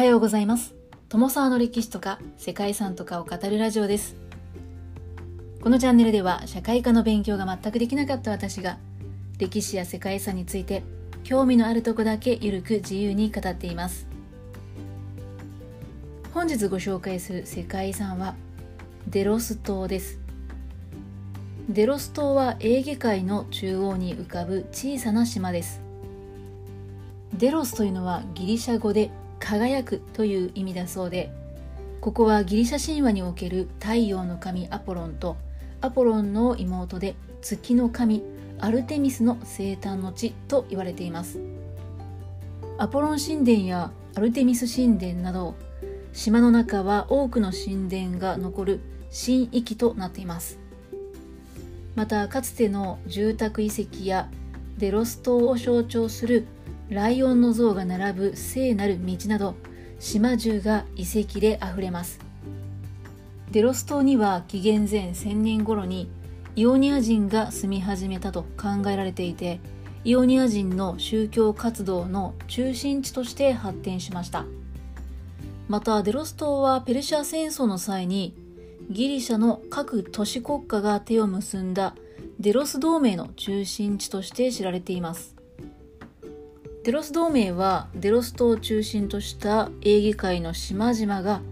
はようございます。友沢の歴史とか世界遺産とかを語るラジオです。このチャンネルでは社会科の勉強が全くできなかった私が歴史や世界遺産について興味のあるとこだけゆるく自由に語っています。本日ご紹介する世界遺産はデロス島です。デロス島はエーゲ海の中央に浮かぶ小さな島です。デロスというのはギリシャ語で輝くという意味だそうでここはギリシャ神話における太陽の神アポロンとアポロンの妹で月の神アルテミスの生誕の地と言われています。アポロン神殿やアルテミス神殿など島の中は多くの神殿が残る神域となっています。またかつての住宅遺跡やデロス島を象徴するライオンの像が並ぶ聖なる道など島中が遺跡であふれます。デロス島には紀元前1000年頃にイオニア人が住み始めたと考えられていてイオニア人の宗教活動の中心地として発展しました。またデロス島はペルシャ戦争の際にギリシャの各都市国家が手を結んだデロス同盟の中心地として知られています。デロス同盟はデロス島を中心としたエーゲ海の島々が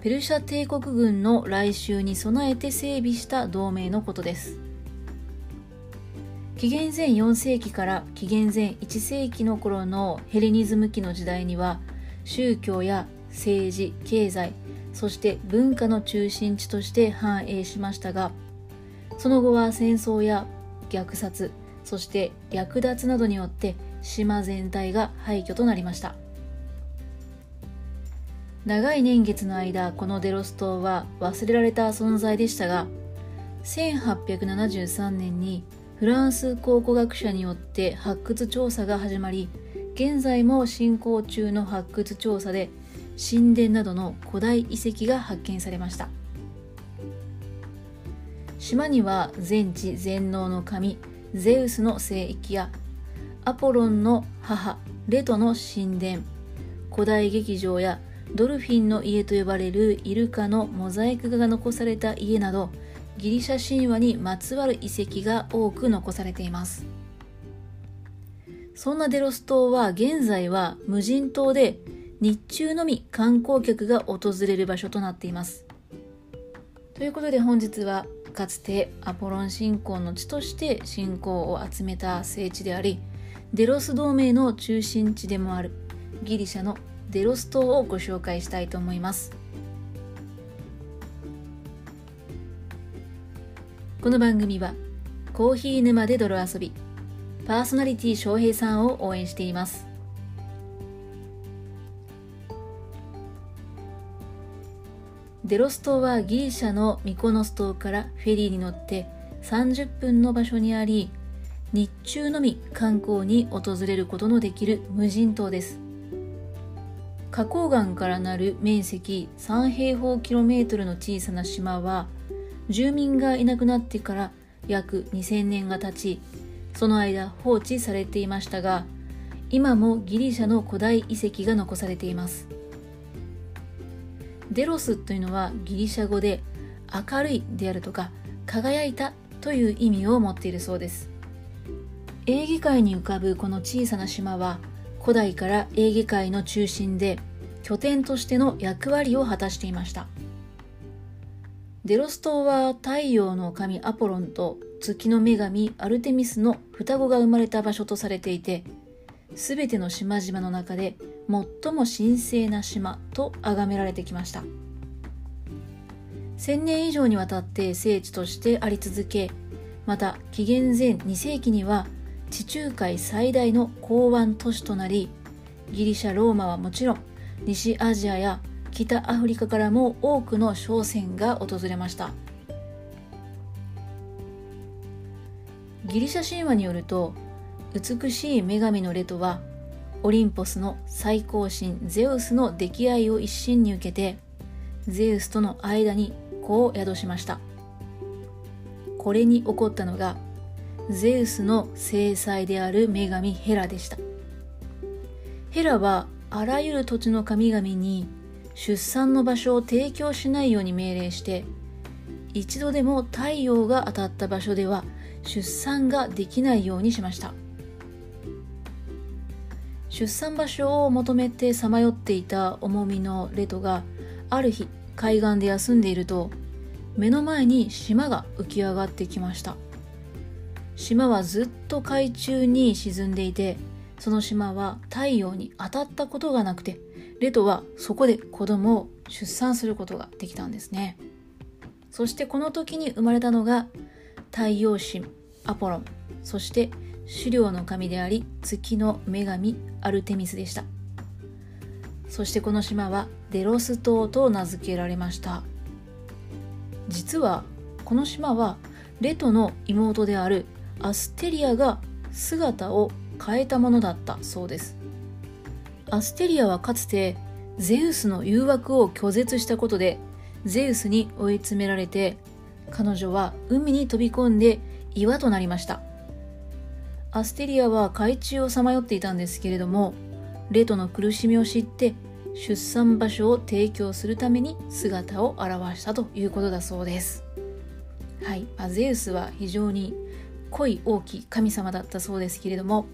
ペルシャ帝国軍の来襲に備えて整備した同盟のことです。紀元前4世紀から紀元前1世紀の頃のヘレニズム期の時代には宗教や政治経済そして文化の中心地として繁栄しましたがその後は戦争や虐殺そして略奪などによって島全体が廃墟となりました。長い年月の間このデロス島は忘れられた存在でしたが1873年にフランス考古学者によって発掘調査が始まり現在も進行中の発掘調査で神殿などの古代遺跡が発見されました。島には全知全能の神ゼウスの聖域やアポロンの母レトの神殿。古代劇場やドルフィンの家と呼ばれるイルカのモザイク画が残された家などギリシャ神話にまつわる遺跡が多く残されています。そんなデロス島は現在は無人島で日中のみ観光客が訪れる場所となっています。ということで本日はかつてアポロン信仰の地として信仰を集めた聖地でありデロス同盟の中心地でもあるギリシャのデロス島をご紹介したいと思います。この番組はコーヒー沼で泥遊びパーソナリティ翔平さんを応援しています。デロス島はギリシャのミコノス島からフェリーに乗って30分の場所にあり日中のみ観光に訪れることのできる無人島です。花崗岩からなる面積3平方キロメートルの小さな島は住民がいなくなってから約2000年が経ちその間放置されていましたが今もギリシャの古代遺跡が残されています。デロスというのはギリシャ語で明るいであるとか輝いたという意味を持っているそうです。エーゲ海に浮かぶこの小さな島は古代からエーゲ海の中心で拠点としての役割を果たしていました。デロス島は太陽の神アポロンと月の女神アルテミスの双子が生まれた場所とされていて全ての島々の中で最も神聖な島と崇められてきました。1000年以上にわたって聖地としてあり続けまた紀元前2世紀には地中海最大の港湾都市となりギリシャローマはもちろん西アジアや北アフリカからも多くの商船が訪れました。ギリシャ神話によると美しい女神のレトはオリンポスの最高神ゼウスの溺愛を一身に受けてゼウスとの間に子を宿しました。これに起こったのがゼウスの正妻である女神ヘラでした。ヘラはあらゆる土地の神々に出産の場所を提供しないように命令して一度でも太陽が当たった場所では出産ができないようにしました。出産場所を求めてさまよっていた重みのレトがある日海岸で休んでいると目の前に島が浮き上がってきました。島はずっと海中に沈んでいてその島は太陽に当たったことがなくてレトはそこで子供を出産することができたんですね。そしてこの時に生まれたのが太陽神アポロン。そして狩猟の神であり月の女神アルテミスでした。そしてこの島はデロス島と名付けられました。実はこの島はレトの妹であるアステリアが姿を変えたものだったそうです。アステリアはかつてゼウスの誘惑を拒絶したことでゼウスに追い詰められて彼女は海に飛び込んで岩となりました。アステリアは海中をさまよっていたんですけれどもレトの苦しみを知って出産場所を提供するために姿を現したということだそうです。はい、まあ、ゼウスは非常に濃い大きい神様だったそうですけれども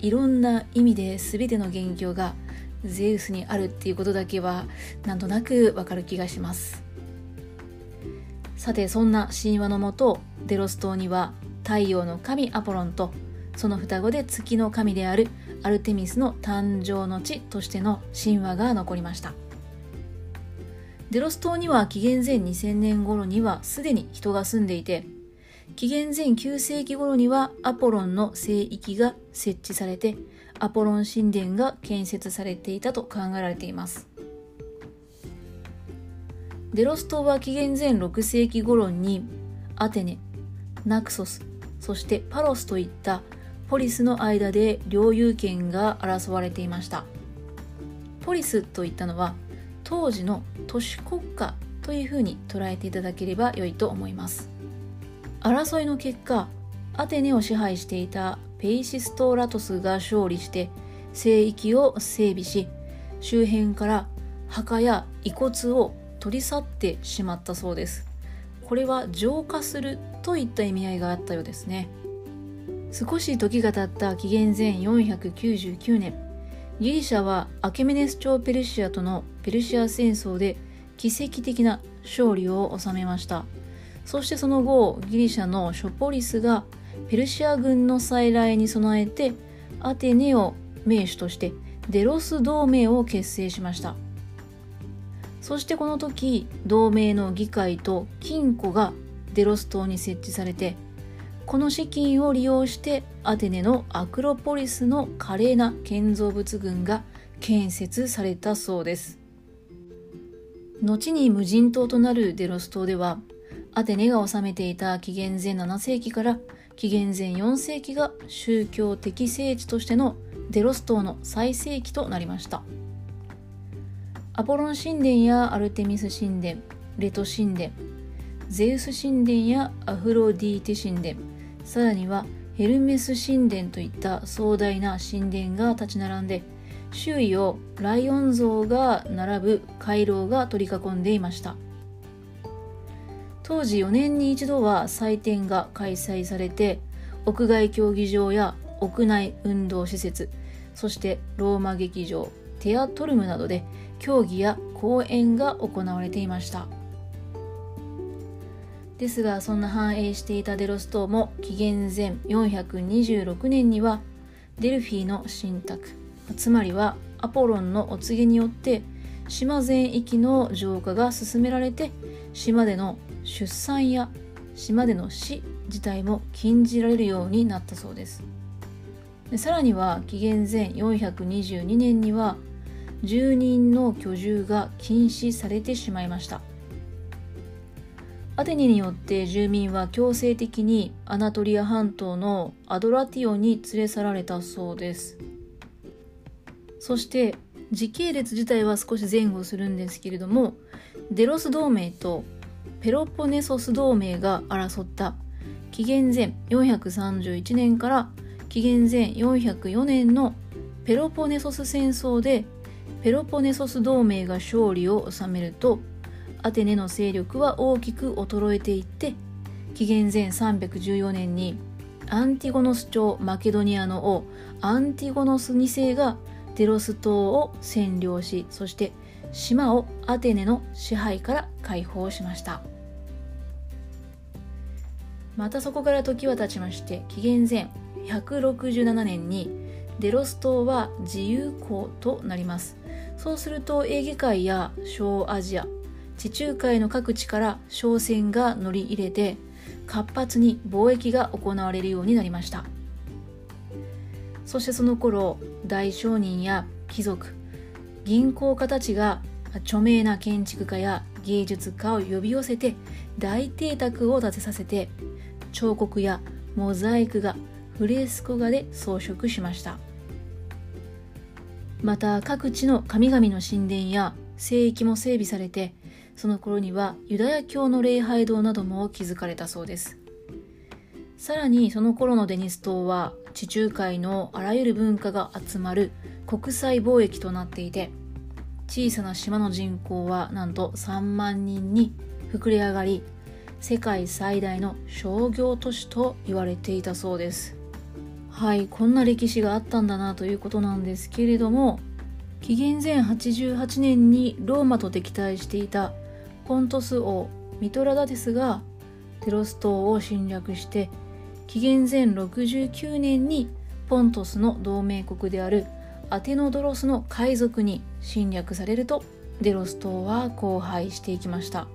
いろんな意味で全ての元凶がゼウスにあるっていうことだけはなんとなくわかる気がします。さてそんな神話のもとデロス島には太陽の神アポロンとその双子で月の神であるアルテミスの誕生の地としての神話が残りました。デロス島には紀元前2000年頃にはすでに人が住んでいて紀元前9世紀頃にはアポロンの聖域が設置されてアポロン神殿が建設されていたと考えられています。デロス島は紀元前6世紀頃にアテネナクソスそしてパロスといったポリスの間で領有権が争われていました。ポリスといったのは当時の都市国家というふうに捉えていただければ良いと思います。争いの結果アテネを支配していたペイシストラトスが勝利して聖域を整備し周辺から墓や遺骨を取り去ってしまったそうです。これは浄化するといった意味合いがあったようですね。少し時が経った紀元前499年ギリシャはアケメネス朝ペルシアとのペルシア戦争で奇跡的な勝利を収めました。そしてその後ギリシャのショポリスがペルシア軍の再来に備えてアテネを名手としてデロス同盟を結成しました。そしてこの時同盟の議会と金庫がデロス島に設置されてこの資金を利用してアテネのアクロポリスの華麗な建造物群が建設されたそうです。後に無人島となるデロス島ではアテネが治めていた紀元前7世紀から紀元前4世紀が宗教的聖地としてのデロス島の最盛期となりました。アポロン神殿やアルテミス神殿レト神殿ゼウス神殿やアフロディーテ神殿さらにはヘルメス神殿といった壮大な神殿が立ち並んで周囲をライオン像が並ぶ回廊が取り囲んでいました。当時4年に一度は祭典が開催されて屋外競技場や屋内運動施設そしてローマ劇場テアトルムなどで競技や公演が行われていました。ですがそんな繁栄していたデロス島も紀元前426年にはデルフィの信託つまりはアポロンのお告げによって島全域の浄化が進められて島での出産や島での死自体も禁じられるようになったそうです。でさらには紀元前422年には住人の居住が禁止されてしまいました。アテネによって住民は強制的にアナトリア半島のアドラティオに連れ去られたそうです。そして時系列自体は少し前後するんですけれどもデロス同盟とペロポネソス同盟が争った紀元前431年から紀元前404年のペロポネソス戦争でペロポネソス同盟が勝利を収めるとアテネの勢力は大きく衰えていって紀元前314年にアンティゴノス朝マケドニアの王アンティゴノス2世がデロス島を占領しそして島をアテネの支配から解放しました。またそこから時は経ちまして紀元前167年にデロス島は自由港となります。そうするとエーゲ海や小アジア地中海の各地から商船が乗り入れて活発に貿易が行われるようになりました。そしてその頃大商人や貴族銀行家たちが著名な建築家や芸術家を呼び寄せて大邸宅を建てさせて彫刻やモザイク画フレスコ画で装飾しました。また各地の神々の神殿や聖域も整備されてその頃にはユダヤ教の礼拝堂なども築かれたそうです。さらにその頃のデニス島は地中海のあらゆる文化が集まる国際貿易となっていて小さな島の人口はなんと3万人に膨れ上がり世界最大の商業都市と言われていたそうです。はいこんな歴史があったんだなということなんですけれども紀元前88年にローマと敵対していたポントス王ミトラダテスがテロス島を侵略して紀元前69年にポントスの同盟国であるアテノドロスの海賊に侵略されるとデロス島は荒廃していきました。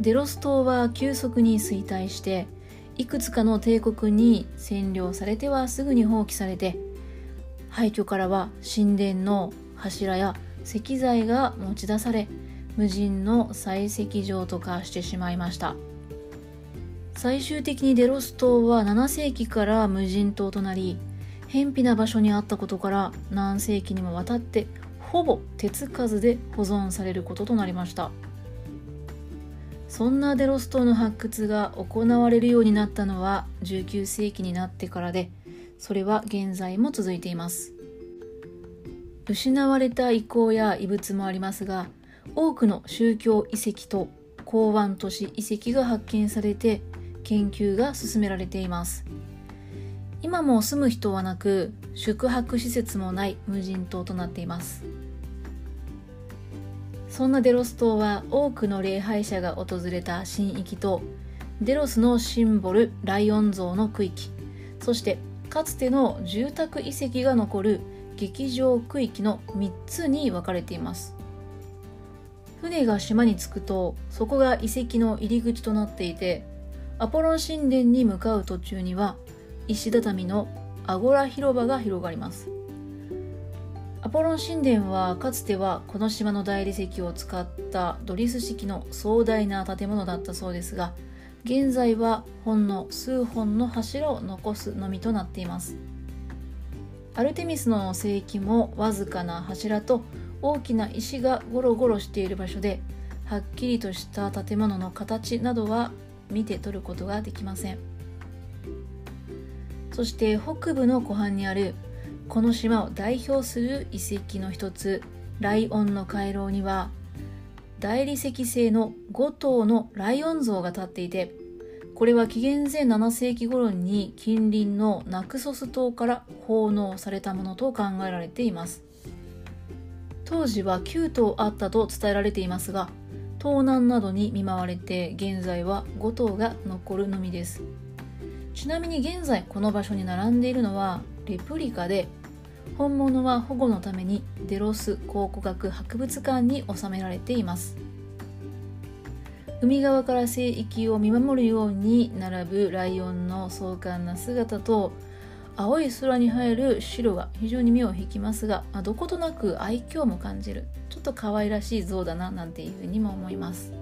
デロス島は急速に衰退していくつかの帝国に占領されてはすぐに放棄されて廃墟からは神殿の柱や石材が持ち出され無人の採石場と化してしまいました。最終的にデロス島は7世紀から無人島となり偏僻な場所にあったことから何世紀にもわたってほぼ手つかずで保存されることとなりました。そんなデロス島の発掘が行われるようになったのは19世紀になってからでそれは現在も続いています。失われた遺構や遺物もありますが多くの宗教遺跡と港湾都市遺跡が発見されて研究が進められています。今も住む人はなく宿泊施設もない無人島となっています。そんなデロス島は多くの礼拝者が訪れた神域とデロスのシンボルライオン像の区域。そしてかつての住宅遺跡が残る劇場区域の3つに分かれています。船が島に着くとそこが遺跡の入り口となっていてアポロン神殿に向かう途中には石畳のアゴラ広場が広がります。アポロン神殿はかつてはこの島の大理石を使ったドリス式の壮大な建物だったそうですが現在はほんの数本の柱を残すのみとなっています。アルテミスの聖域もわずかな柱と大きな石がゴロゴロしている場所ではっきりとした建物の形などは見て取ることができません。そして北部の湖畔にあるこの島を代表する遺跡の一つライオンの回廊には大理石製の5頭のライオン像が立っていてこれは紀元前7世紀頃に近隣のナクソス島から奉納されたものと考えられています。当時は9頭あったと伝えられていますが盗難などに見舞われて現在は5頭が残るのみです。ちなみに現在この場所に並んでいるのはレプリカで本物は保護のためにデロス考古学博物館に収められています。海側から聖域を見守るように並ぶライオンの壮観な姿と青い空に映える白が非常に目を引きますが、あ、どことなく愛嬌も感じる。ちょっと可愛らしい像だななんていうふうにも思います。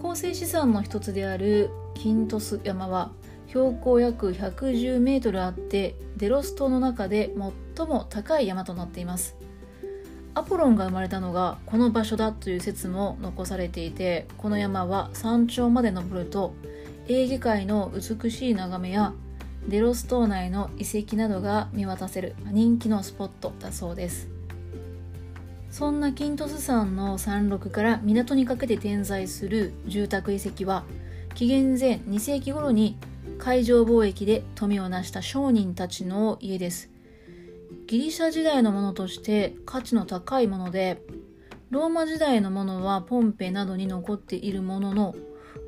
構成資産の一つであるキントス山は標高約110メートルあってデロス島の中で最も高い山となっています。アポロンが生まれたのがこの場所だという説も残されていてこの山は山頂まで登るとエーゲ海の美しい眺めやデロス島内の遺跡などが見渡せる人気のスポットだそうです。そんなキントス山の山麓から港にかけて点在する住宅遺跡は紀元前2世紀頃に海上貿易で富を成した商人たちの家です。ギリシャ時代のものとして価値の高いものでローマ時代のものはポンペなどに残っているものの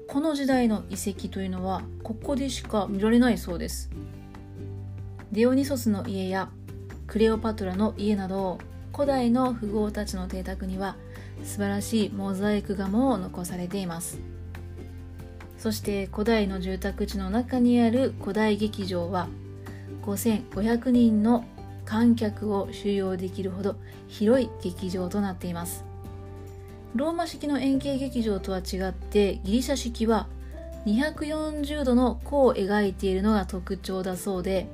この時代の遺跡というのはここでしか見られないそうです。デオニソスの家やクレオパトラの家など古代の富豪たちの邸宅には素晴らしいモザイク画も残されています。そして古代の住宅地の中にある古代劇場は5500人の観客を収容できるほど広い劇場となっています。ローマ式の円形劇場とは違ってギリシャ式は240度の弧を描いているのが特徴だそうで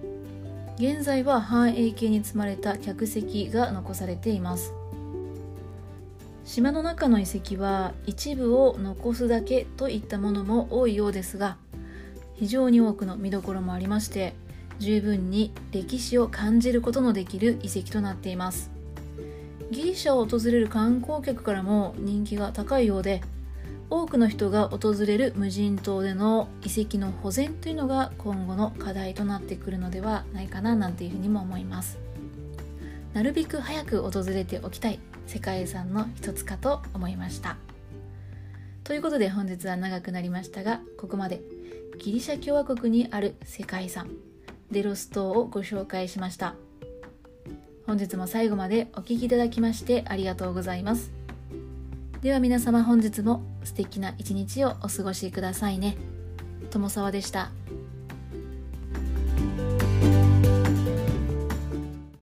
現在は半円形に積まれた客席が残されています。島の中の遺跡は一部を残すだけといったものも多いようですが非常に多くの見どころもありまして十分に歴史を感じることのできる遺跡となっています。ギリシャを訪れる観光客からも人気が高いようで多くの人が訪れる無人島での遺跡の保全というのが今後の課題となってくるのではないかななんていうふうにも思います。なるべく早く訪れておきたい世界遺産の一つかと思いましたということで本日は長くなりましたがここまでギリシャ共和国にある世界遺産デロス島をご紹介しました本日も最後までお聴きいただきましてありがとうございます。では皆様本日も素敵な一日をお過ごしくださいね。友沢でした。